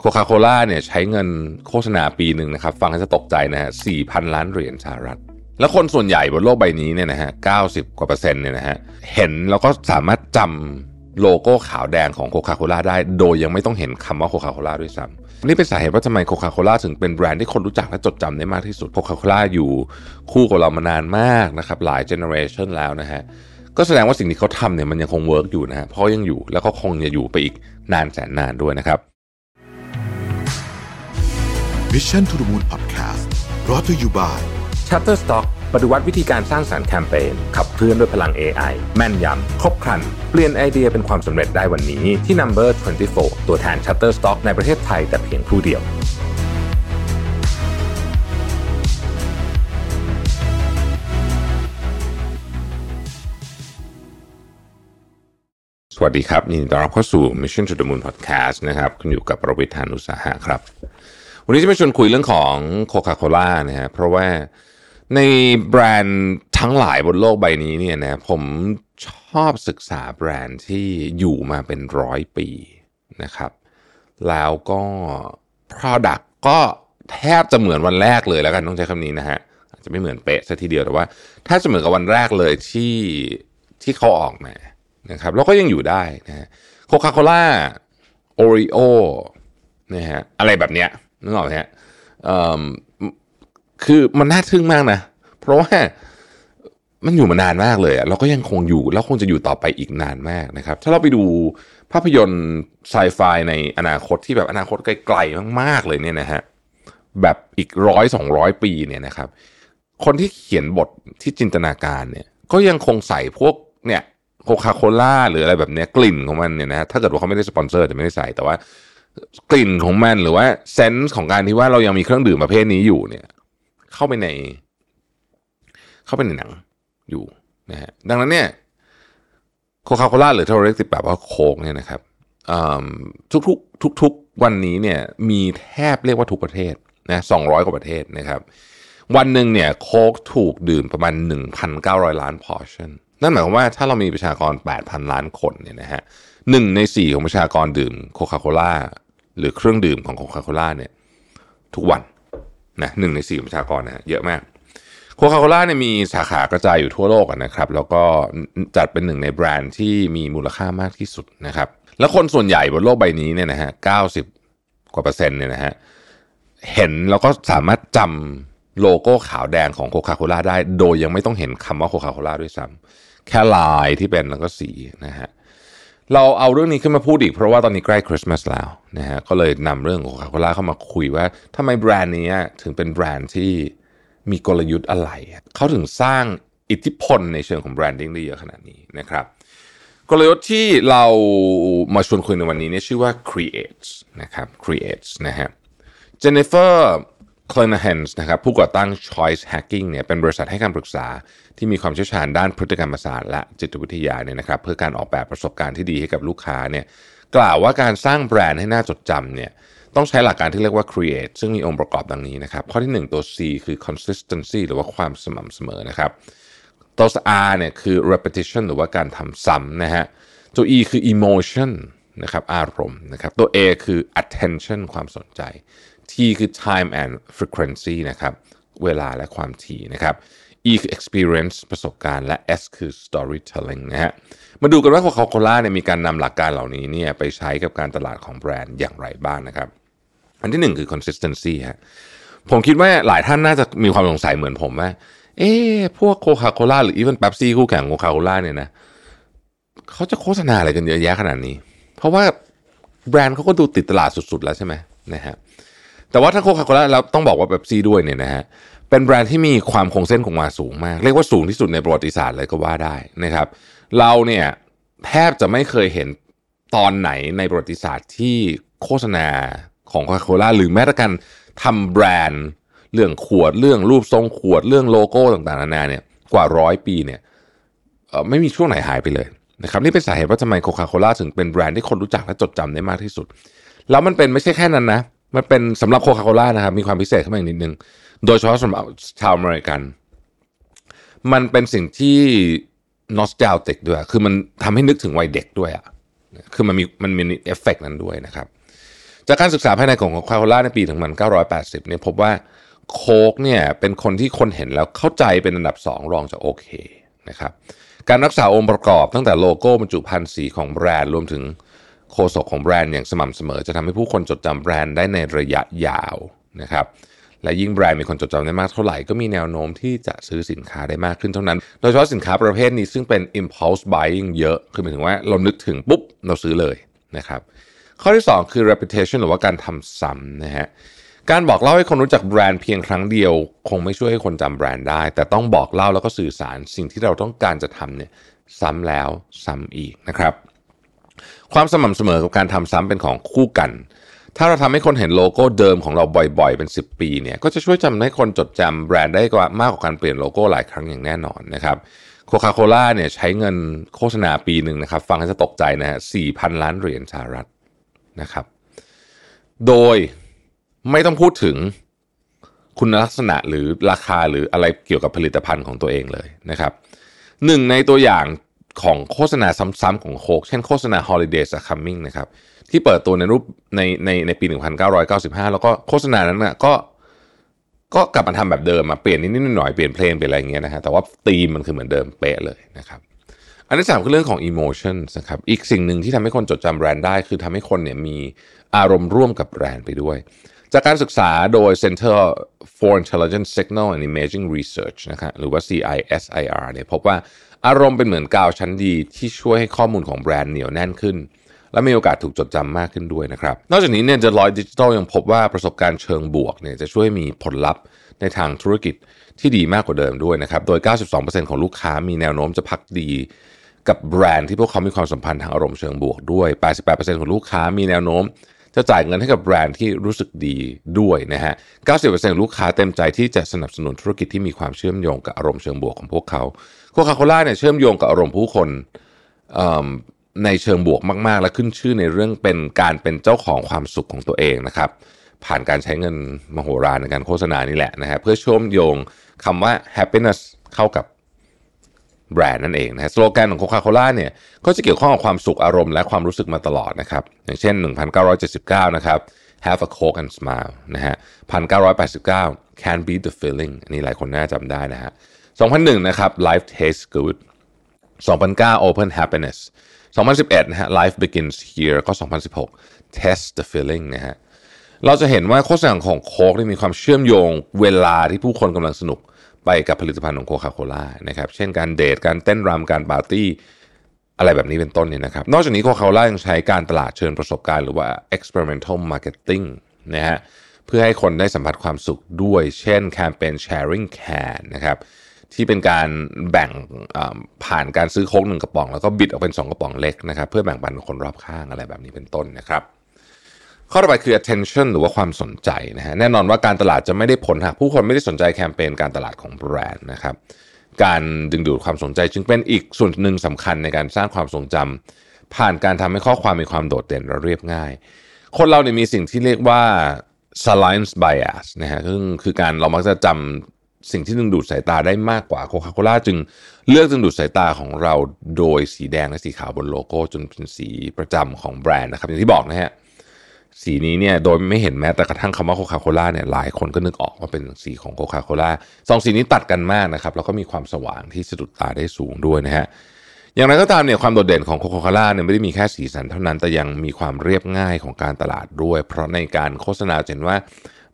Coca-Cola เนี่ยใช้เงินโฆษณาปีหนึ่งนะครับ ฟังให้จะตกใจนะฮะสี่พันล้านเหรียญสหรัฐ แล้วคนส่วนใหญ่บนโลกใบนี้เนี่ยนะฮะเก้าสิบกว่าเปอร์เซ็นต์เนี่ยนะฮะเห็นแล้วก็สามารถจำโลโก้ขาวแดงของ Coca-Cola ได้ โดยยังไม่ต้องเห็นคำว่า Coca-Cola ด้วยซ้ำนี่เป็นสาเหตุว่าทำไม Coca-Cola ถึงเป็นแบรนด์ที่คนรู้จักและจดจำได้มากที่สุด Coca-Cola อยู่คู่กับเรามานานมากนะครับหลาย generation แล้วนะฮะก็แสดงว่าสิ่งที่เขาทำเนี่ยมันยังคง work อยู่นะฮะเพราะยังอยู่แล้วก็คงจะอยู่ไปอีกนานแสนนานด้วยนะครับ Mission to the Moon Podcast brought to you by Shutterstock ปฏิวัติวิธีการสร้างสารรค์แคมเปญขับเคลื่อนด้วยพลัง AI แม่นยำ ครบครัน เปลี่ยนไอเดียเป็นความสำเร็จได้วันนี้ที่ Number 24 ตัวแทน Shutterstock ในประเทศไทยแต่เพียงผู้เดียว สวัสดีครับยินดีต้อนรับเข้าสู่ Mission to the Moon Podcast นะครับคุณอยู่กับประวิทยานุสาหะครับ วันนี้จะมาชวนคุยเรื่องของ Coca-Cola นะฮะเพราะว่าในแบรนด์ทั้งหลายบนโลกใบนี้เนี่ยนะผมชอบศึกษาแบรนด์ที่อยู่มาเป็นร้อยปีนะครับ แล้วก็ Product ก็แทบจะเหมือนวันแรกเลยแล้วกันต้องใช้คำนี้นะฮะอาจจะไม่เหมือนเป๊ะซะทีเดียวแต่ว่าแทบจะเหมือนกับวันแรกเลยที่ที่เขาออกมานะครับแล้วก็ยังอยู่ได้นะฮะโคคาโคล่าโอริโอนะฮะอะไรแบบเนี้ย นึกออกไหมฮะเอิ่มคือมันน่าทึ่งมากนะ เพราะว่ามันอยู่มานานมากเลยอะเราก็ยังคงอยู่ แล้วคงจะอยู่ต่อไปอีกนานมากนะครับ ถ้าเราไปดูภาพยนตร์ไซไฟในอนาคตที่แบบอนาคตไกลๆมากๆเลยเนี่ยนะฮะแบบอีกร้อยสองร้อยปีเนี่ยนะครับ คนที่เขียนบทที่จินตนาการเนี่ย ก็ยังคงใส่พวกเนี่ยโคคาโคล่าหรืออะไรแบบเนี้ยกลิ่นของมันเนี่ยนะถ้าเกิดว่าเขาไม่ได้สปอนเซอร์จะไม่ได้ใส่แต่ว่า กลิ่นของมันหรือว่าเซนส์ของการที่ว่าเรายังมีเครื่องดื่มประเภทนี้อยู่เนี่ย เข้าไปใน เข้าไปในหนังอยู่นะฮะดังนั้นเนี่ยโคคาโคล่าหรือที่เราเรียกติดแบบว่าโค้กเนี่ยนะครับทุกทุกๆทุกวันนี้เนี่ยมีแทบเรียกว่าทุกประเทศนะสองร้อยกว่าประเทศนะครับ วันหนึ่งเนี่ยโค้กถูกดื่มประมาณ 1,900 ล้าน portion นั่นหมายความว่าถ้าเรามีประชากร 8,000 ล้านคนเนี่ยนะฮะหนึ่งในสี่ของประชากรดื่ม Coca-Cola หรือเครื่องดื่มของ Coca-Cola เนี่ยทุกวันนะหนึ่งในสี่ประชากรนะฮะเยอะมาก Coca-Cola เนี่ยมีสาขากระจายอยู่ทั่วโลกนะครับ แล้วก็จัดเป็นหนึ่งในแบรนด์ที่มีมูลค่ามากที่สุดนะครับ แล้วคนส่วนใหญ่บนโลกใบนี้เนี่ยนะฮะเก้าสิบกว่าเปอร์เซ็นต์เนี่ยนะฮะเห็นแล้วก็สามารถจำโลโก้ขาวแดงของ Coca-Cola ได้ โดยยังไม่ต้องเห็นคำว่า Coca-Cola ด้วยซ้ำแค่ลายที่เป็นแล้วก็สีนะฮะ เราเอาเรื่องนี้ขึ้นมาพูดอีก เพราะว่าตอนนี้ใกล้คริสต์มาสแล้วนะฮะก็เลยนำเรื่อง Coca-Cola เข้ามาคุยว่าทำไมแบรนด์นี้ถึงเป็นแบรนด์ที่มีกลยุทธ์อะไร เขาถึงสร้างอิทธิพลในเชิงของแบรนดิ้งได้เยอะขนาดนี้นะครับกลยุทธ์ที่เรามาชวนคุยในวันนี้เนี่ยชื่อว่า creates นะครับ creates นะฮะ Jennifer c l e n a h a n นะครับผู้ก่อตั้ง Choice Hacking เนี่ยเป็นบริษัทให้คำปรึกษาที่มีความเชี่ยวชาญด้านพฤติกรรมศาสตร์และจิตวิทยาเนี่ยนะครับเพื่อการออกแบบประสบการณ์ที่ดีให้กับลูกค้าเนี่ยกล่าวว่าการสร้างแบรนด์ให้น่าจดจำเนี่ยต้องใช้หลักการที่เรียกว่า create ซึ่งมีองค์ประกอบดังนี้นะครับ ข้อที่ 1 ตัว C คือ consistency หรือว่าความสม่ำเสมอนะครับ ตัว R เนี่ยคือ repetition หรือว่าการทำซ้ำนะฮะตัว E คือ emotion นะครับอารมณ์นะครับตัว A คือ attention ความสนใจ T คือ time and frequency นะครับ เวลาและความถี่นะครับ E คือ experience ประสบการณ์ และ S คือ storytelling นะฮะ มาดูกันว่าโคคาโคล่าเนี่ยมีการนำหลักการเหล่านี้เนี่ยไปใช้กับการตลาดของแบรนด์อย่างไรบ้างนะครับ อันที่หนึ่งคือ consistency ฮะ ผมคิดว่าหลายท่านน่าจะมีความสงสัยเหมือนผมว่า เอ๊พวก Coca-Cola หรือ even Pepsi คู่แข่ง Coca-Cola เนี่ยนะเขาจะโฆษณาอะไรกันเยอะแยะขนาดนี้ เพราะว่าแบรนด์เขาก็ดูติดตลาดสุดๆแล้วใช่ไหมนะฮะ แต่ว่าถ้า Coca-Cola แล้วต้องบอกว่าเป๊ปซี่ด้วยเนี่ยนะฮะเป็นแบรนด์ที่มีความคงเส้นคงวาสูงมาก เรียกว่าสูงที่สุดในประวัติศาสตร์เลยก็ว่าได้นะครับ เราเนี่ยแทบจะไม่เคยเห็นตอนไหนในประวัติศาสตร์ที่โฆษณาของ Coca-Cola หรือแม้แต่การทำแบรนด์เรื่องขวดเรื่องรูปทรงขวดเรื่องโลโก้ต่างๆนานาเนี่ยกว่าร้อยปีเนี่ยไม่มีช่วงไหนหายไปเลยนะครับนี่เป็นสาเหตุว่าทำไม Coca-Cola ถึงเป็นแบรนด์ที่คนรู้จักและจดจำได้มากที่สุด แล้วมันเป็นไม่ใช่แค่นั้นนะ มันเป็นสำหรับ Coca-Cola นะครับมีความพิเศษขึ้นมาอีกนิดนึง โดยเฉพาะสำหรับชาวอเมริกัน มันเป็นสิ่งที่nostalgic ด้วย คือมันทำให้นึกถึงวัยเด็กด้วยอะคือมันมีมันมีเอฟเฟกนั้นด้วยนะครับ จากการศึกษาภายในของ Coca-Cola ในปีถึง1980เนี่ยพบว่าโค้กเนี่ยเป็นคนที่คนเห็นแล้วเข้าใจเป็นอันดับ 2 รองจากโอเคนะครับการรักษาองค์ประกอบตั้งแต่โลโก้บรรจุภัณฑ์สีของแบรนด์รวมถึง โฆษกของแบรนด์อย่างสม่ำเสมอ จะทำให้ผู้คนจดจำแบรนด์ได้ในระยะยาวนะครับและยิ่งแบรนด์มีคนจดจำได้มากเท่าไหร่ก็มีแนวโน้มที่จะซื้อสินค้าได้มากขึ้นเท่านั้น โดยเฉพาะสินค้าประเภทนี้ซึ่งเป็น impulse buying เยอะ คือหมายถึงว่าเรานึกถึงปุ๊บ เราซื้อเลยนะครับ ข้อที่ 2 คือ reputation หรือว่าการทำซ้ำนะฮะ การบอกเล่าให้คนรู้จักแบรนด์เพียงครั้งเดียว คงไม่ช่วยให้คนจำแบรนด์ได้ แต่ต้องบอกเล่าแล้วก็สื่อสารสิ่งที่เราต้องการจะทำเนี่ยซ้ำแล้วซ้ำอีกนะครับ ความสม่ำเสมอกับการทำซ้ำเป็นของคู่กัน ถ้าเราทำให้คนเห็นโลโก้เดิมของเราบ่อยๆ เป็น 10 ปีเนี่ยก็จะช่วยจำให้คนจดจำแบรนด์ได้กว่ามากกว่าการเปลี่ยนโลโก้หลายครั้งอย่างแน่นอนนะครับโคคาโคล่าเนี่ยใช้เงินโฆษณาปีหนึ่งนะครับ ฟังให้จะตกใจนะฮะ4,000ล้านเหรียญสหรัฐนะครับ โดยไม่ต้องพูดถึงคุณลักษณะหรือราคาหรืออะไรเกี่ยวกับผลิตภัณฑ์ของตัวเองเลยนะครับหนึ่งในตัวอย่าง ของโฆษณาซ้ำๆของโคกเช่นโฆษณา Holidays are coming นะครับที่เปิดตัวในรูปในในในปี 1995 แล้วก็โฆษณานั้นนะก็ก็กลับมาทำแบบเดิมมาเปลี่ยนนิดๆหน่อยๆเปลี่ยนเพลงเปลี่ยนอะไรอย่างเงี้ยนะฮะแต่ว่าธีมมันคือเหมือนเดิมเป๊ะเลยนะครับอันที่สามคือเรื่องของ emotion นะครับอีกสิ่งหนึ่งที่ทำให้คนจดจำแบรนด์ได้ คือทำให้คนเนี่ยมีอารมณ์ร่วมกับแบรนด์ไปด้วย จากการศึกษาโดย Center for Intelligent Signal and Imaging Research นะครับหรือว่า CISIR เนี่ยพบว่า อารมณ์เป็นเหมือนกาวชั้นดีที่ช่วยให้ข้อมูลของแบรนด์เหนียวแน่นขึ้น และมีโอกาสถูกจดจำมากขึ้นด้วยนะครับ นอกจากนี้เนี่ย Deloitte Digital ยังพบว่าประสบการณ์เชิงบวกเนี่ยจะช่วยมีผลลัพธ์ในทางธุรกิจที่ดีมากกว่าเดิมด้วยนะครับ โดย 92%ของลูกค้ามีแนวโน้มจะพักดีกับแบรนด์ที่พวกเขามีความสัมพันธ์ทางอารมณ์เชิงบวกด้วย 88%ของลูกค้ามีแนวโน้ม จะจ่ายเงินให้กับแบรนด์ที่รู้สึกดีด้วยนะฮะ 90%ลูกค้าเต็มใจที่จะสนับสนุนธุรกิจที่มีความเชื่อมโยงกับอารมณ์เชิงบวกของพวกเขาโคคาโคล่าเนี่ยเชื่อมโยงกับอารมณ์ผู้คนในเชิงบวกมาก ๆ และขึ้นชื่อในเรื่องเป็นการเป็นเจ้าของความสุขของตัวเองนะครับผ่านการใช้เงินมโหฬารในการโฆษณานี่แหละนะฮะเพื่อเชื่อมโยงคำว่า happiness เข้ากับ แบรนด์นั่นเองนะฮะสโลแกนของโคคาโคล่าเนี่ยก็จะเกี่ยวข้องกับความสุขอารมณ์และความรู้สึกมาตลอดนะครับ อย่างเช่น 1979 นะครับ have a coke and smile นะฮะ1989 can beat the feeling อันนี้หลายคนน่าจำได้นะฮะ2001 นะครับ life tastes good 2009 open happiness 2011 นะฮะ life begins here ก็ 2016 test the feeling นะฮะเราจะเห็นว่าโฆษณาของโค้กมีความเชื่อมโยงเวลาที่ผู้คนกำลังสนุก ไปกับผลิตภัณฑ์ของโคคาโคล่านะครับเช่นการเดทการเต้นรำการปาร์ตี้อะไรแบบนี้เป็นต้นเนี่ยนะครับ นอกจากนี้โคคาโคล่ายังใช้การตลาดเชิญประสบการณ์หรือว่า experimental marketing นะฮะเพื่อให้คนได้สัมผัสความสุขด้วย เช่นแคมเปญ sharing can นะครับที่เป็นการแบ่งผ่านการซื้อโค้กหนึ่งกระป๋อง แล้วก็บิดออกเป็น 2 กระป๋องเล็กนะครับ เพื่อแบ่งปันกับคนรอบข้างอะไรแบบนี้เป็นต้นนะครับ ข้อต่อไปคือ attention หรือว่าความสนใจนะฮะแน่นอนว่าการตลาดจะไม่ได้ผลหากผู้คนไม่ได้สนใจแคมเปญการตลาดของแบรนด์นะครับ การดึงดูดความสนใจจึงเป็นอีกส่วนหนึ่งสำคัญในการสร้างความทรงจำผ่านการทำให้ข้อความมีความโดดเด่นและเรียบง่าย คนเราเนี่ยมีสิ่งที่เรียกว่า salience bias นะฮะซึ่งคือการเรามักจะจำสิ่งที่ดึงดูดสายตาได้มากกว่าโคคาโคล่าจึงเลือกดึงดูดสายตาของเราโดยสีแดงและสีขาวบนโลโก้จนเป็นสีประจำของแบรนด์นะครับอย่างที่บอกนะฮะ สีนี้เนี่ยโดยไม่เห็นแม้แต่กระทั่งคำว่า Coca-Cola เนี่ยหลายคนก็นึกออกว่าเป็นสีของ Coca-Cola สองสีนี้ตัดกันมากนะครับแล้วก็มีความสว่างที่สะดุดตาได้สูงด้วยนะฮะอย่างไรก็ตามเนี่ยความโดดเด่นของโคคาโคล่าเนี่ยไม่ได้มีแค่สีสันเท่านั้นแต่ยังมีความเรียบง่ายของการตลาดด้วย เพราะในการโฆษณาเห็นว่า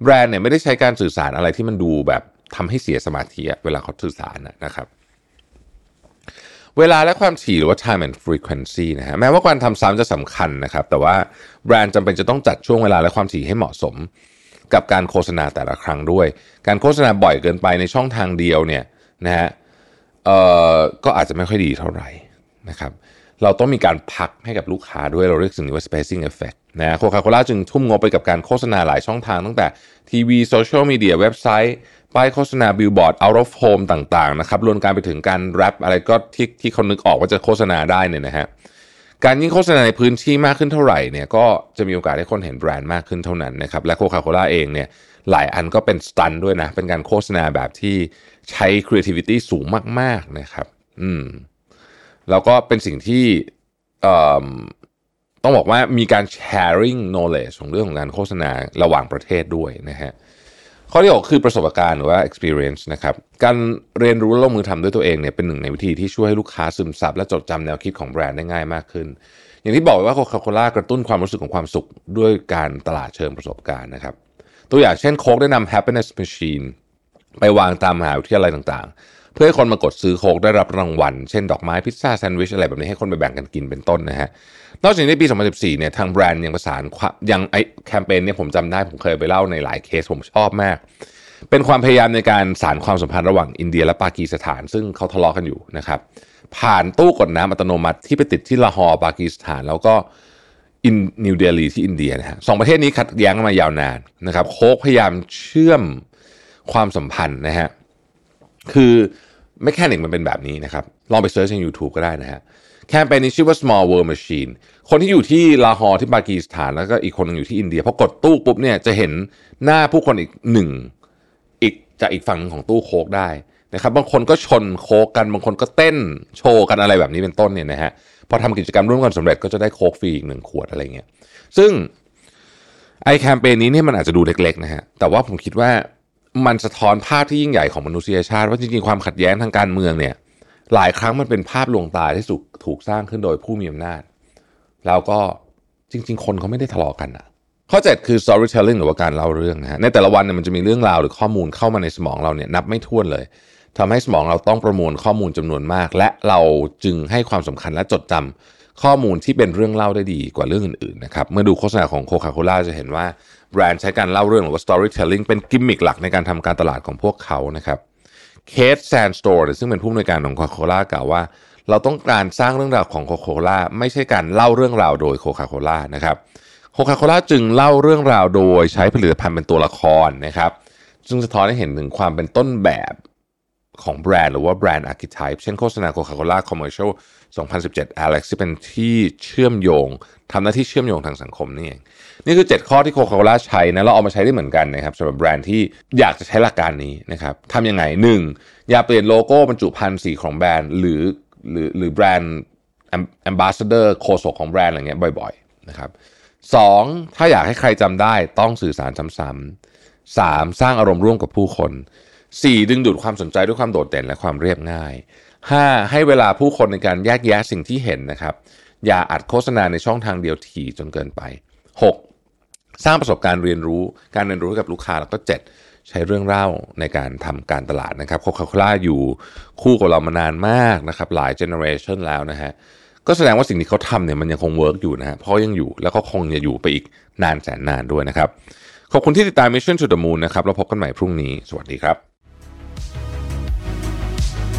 แบรนด์เนี่ยไม่ได้ใช้การสื่อสารอะไรที่มันดูแบบทำให้เสียสมาธิเวลาเขาสื่อสารนะครับ เวลาและความถี่หรือว่า time and frequency นะฮะแม้ว่าการทำซ้ำจะสำคัญนะครับ แต่ว่าแบรนด์จำเป็นจะต้องจัดช่วงเวลาและความถี่ให้เหมาะสม กับการโฆษณาแต่ละครั้งด้วย การโฆษณาบ่อยเกินไปในช่องทางเดียวเนี่ยนะฮะเอ่อก็อาจจะไม่ค่อยดีเท่าไหร่นะครับเราต้องมีการพักให้กับลูกค้าด้วยเราเรียกสิ่งนี้ว่า spacing effect นะโคคาโคล่าจึงทุ่มงบไปกับการโฆษณาหลายช่องทางตั้งแต่ทีวีโซเชียลมีเดียเว็บไซต์ ป้ายโฆษณาบิลบอร์ด out of home ต่างๆนะครับรวมการไปถึงการแรปอะไรก็ที่ที่เขานึกออกว่าจะโฆษณาได้เนี่ยนะฮะการยิ่งโฆษณาในพื้นที่มากขึ้นเท่าไหร่เนี่ยก็จะมีโอกาสให้คนเห็นแบรนด์มากขึ้นเท่านั้นนะครับและโคคาโคล่าเองเนี่ยหลายอันก็เป็นสตันด้วยนะ เป็นการโฆษณาแบบที่ใช้ creativity สูงมาก ๆนะครับ อืมแล้วก็เป็นสิ่งที่ต้องบอกว่ามีการ sharing knowledge ของเรื่องของการโฆษณาระหว่างประเทศด้วยนะฮะ ข้อที่6คือประสบการณ์หรือว่า experience นะครับการเรียนรู้และลงมือทำด้วยตัวเองเนี่ยเป็นหนึ่งในวิธีที่ช่วยให้ลูกค้าซึมซับและจดจำแนวคิดของแบรนด์ได้ง่ายมากขึ้น อย่างที่บอกว้ว่าโคคาโคล่ากระตุ้นความรู้สึกของความสุขด้วยการตลาดเชิงประสบการณ์นะครับตัวอย่างเช่นโค้กได้นำ happiness machine ไปวางตามมหาวิทยาลัยต่างๆ เพื่อให้คนมากดซื้อโคกได้รับรางวัล เช่นดอกไม้พิซซ่าแซนด์วิชอะไรแบบนี้ให้คนไปแบ่งกันกินเป็นต้นนะฮะนอกจากนี้ในปี 2014 เนี่ยทางแบรนด์ยังประสานยังไอ้แคมเปญเนี่ยผมจำได้ผมเคยไปเล่าในหลายเคสผมชอบมาก เป็นความพยายามในการสานความสัมพันธ์ระหว่างอินเดียและปากีสถาน ซึ่งเขาทะเลาะกันอยู่นะครับผ่านตู้กดน้ำอัตโนมัติที่ไปติดที่ลาฮอร์ปากีสถาน แล้วก็อินนิวเดลีที่อินเดียนะฮะสองประเทศนี้ขัดแย้งกันมายาวนานนะครับโค้กพยายามเชื่อมความสัมพันธ์นะฮะคือ ไม่แค่หนึ่งมันเป็นแบบนี้นะครับ ลองไป search ใน YouTube ก็ได้นะฮะแคมเปญนี้ชื่อว่า small world machine คนที่อยู่ที่ลาฮอร์ที่ปากีสถาน แล้วก็อีกคนนึงอยู่ที่อินเดียพอกดตู้ปุ๊บเนี่ยจะเห็นหน้าผู้คนอีกหนึ่งอีกจากอีกฝั่งของตู้โค้กได้นะครับบางคนก็ชนโค้กกันบางคนก็เต้นโชว์กันอะไรแบบนี้เป็นต้นเนี่ยนะฮะพอทำกิจกรรมร่วมกันสำเร็จก็จะได้โค้กฟรีอีกหนึ่งขวดอะไรเงี้ยซึ่งไอ้แคมเปญนี้เนี่ยมันอาจจะดูเล็กๆนะฮะแต่ว่าผมคิดว่า มันสะท้อนภาพที่ยิ่งใหญ่ของมนุษยชาติว่าจริงๆความขัดแย้งทางการเมืองเนี่ย หลายครั้งมันเป็นภาพลวงตาที่ถูกถูกสร้างขึ้นโดยผู้มีอำนาจ แล้วก็จริง ๆ คนเขาไม่ได้ทะเลาะกันอะข้อ7คือ storytelling หรือว่าการเล่าเรื่องนะฮะในแต่ละวันเนี่ยมันจะมีเรื่องราวหรือข้อมูลเข้ามาในสมองเราเนี่ยนับไม่ถ้วนเลยทำให้สมองเราต้องประมวลข้อมูลจำนวนมาก และเราจึงให้ความสำคัญและจดจำ ข้อมูลที่เป็นเรื่องเล่าได้ดีกว่าเรื่องอื่นๆนะครับ เมื่อดูโฆษณาของโคคาโคล่าจะเห็นว่าแบรนด์ใช้การเล่าเรื่องหรือว่า storytelling เป็นกิมมิคหลักในการทำการตลาดของพวกเขานะครับ Kate Santore ซึ่งเป็นผู้อำนวยการของโคคาโคล่ากล่าวว่า เราต้องการสร้างเรื่องราวของโคคาโคล่าไม่ใช่การเล่าเรื่องราวโดยโคคาโคล่านะครับโคคาโคล่าจึงเล่าเรื่องราวโดยใช้ผลิตภัณฑ์เป็นตัวละครนะครับซึ่งสะท้อนให้เห็นถึงความเป็นต้นแบบของแบรนด์หรือว่า brand archetype เช่นโฆษณาโคคาโคล่า commercial 2017 Alex ที่เป็นที่เชื่อมโยงทำหน้าที่เชื่อมโยงทางสังคมนี่เองนี่คือ 7 ข้อที่โคคาโคล่าใช้นะเราเอามาใช้ได้เหมือนกันนะครับสำหรับแบรนด์ที่อยากจะใช้หลักการนี้นะครับทำยังไง 1. อย่าเปลี่ยนโลโก้บรรจุภัณฑ์สีของแบรนด์ หรือหรือหรือ brand ambassador โฆษกของแบรนด์อะไรเงี้ยบ่อยๆนะครับสองถ้าอยากให้ใครจำได้ต้องสื่อสารซ้ำๆสามสร้างอารมณ์ร่วมกับผู้คน 4. ดึงดูดความสนใจด้วยความโดดเด่นและความเรียบง่าย 5. ให้เวลาผู้คนในการแยกแยะสิ่งที่เห็นนะครับ อย่าอัดโฆษณาในช่องทางเดียวถี่จนเกินไป 6. สร้างประสบการณ์เรียนรู้ การเรียนรู้กับลูกค้าแล้วก็ 7. ใช้เรื่องเล่าในการทำการตลาดนะครับโคคาโคล่าอยู่คู่กับเรามานานมากนะครับหลาย generation แล้วนะฮะก็แสดงว่าสิ่งที่เขาทำเนี่ยมันยังคง work อยู่นะฮะเพราะยังอยู่แล้วก็คงจะอยู่ไปอีกนานแสนนานด้วยนะครับขอบคุณที่ติดตาม Mission to the Moon นะครับเราพบกันใหม่พรุ่งนี้ สวัสดีครับ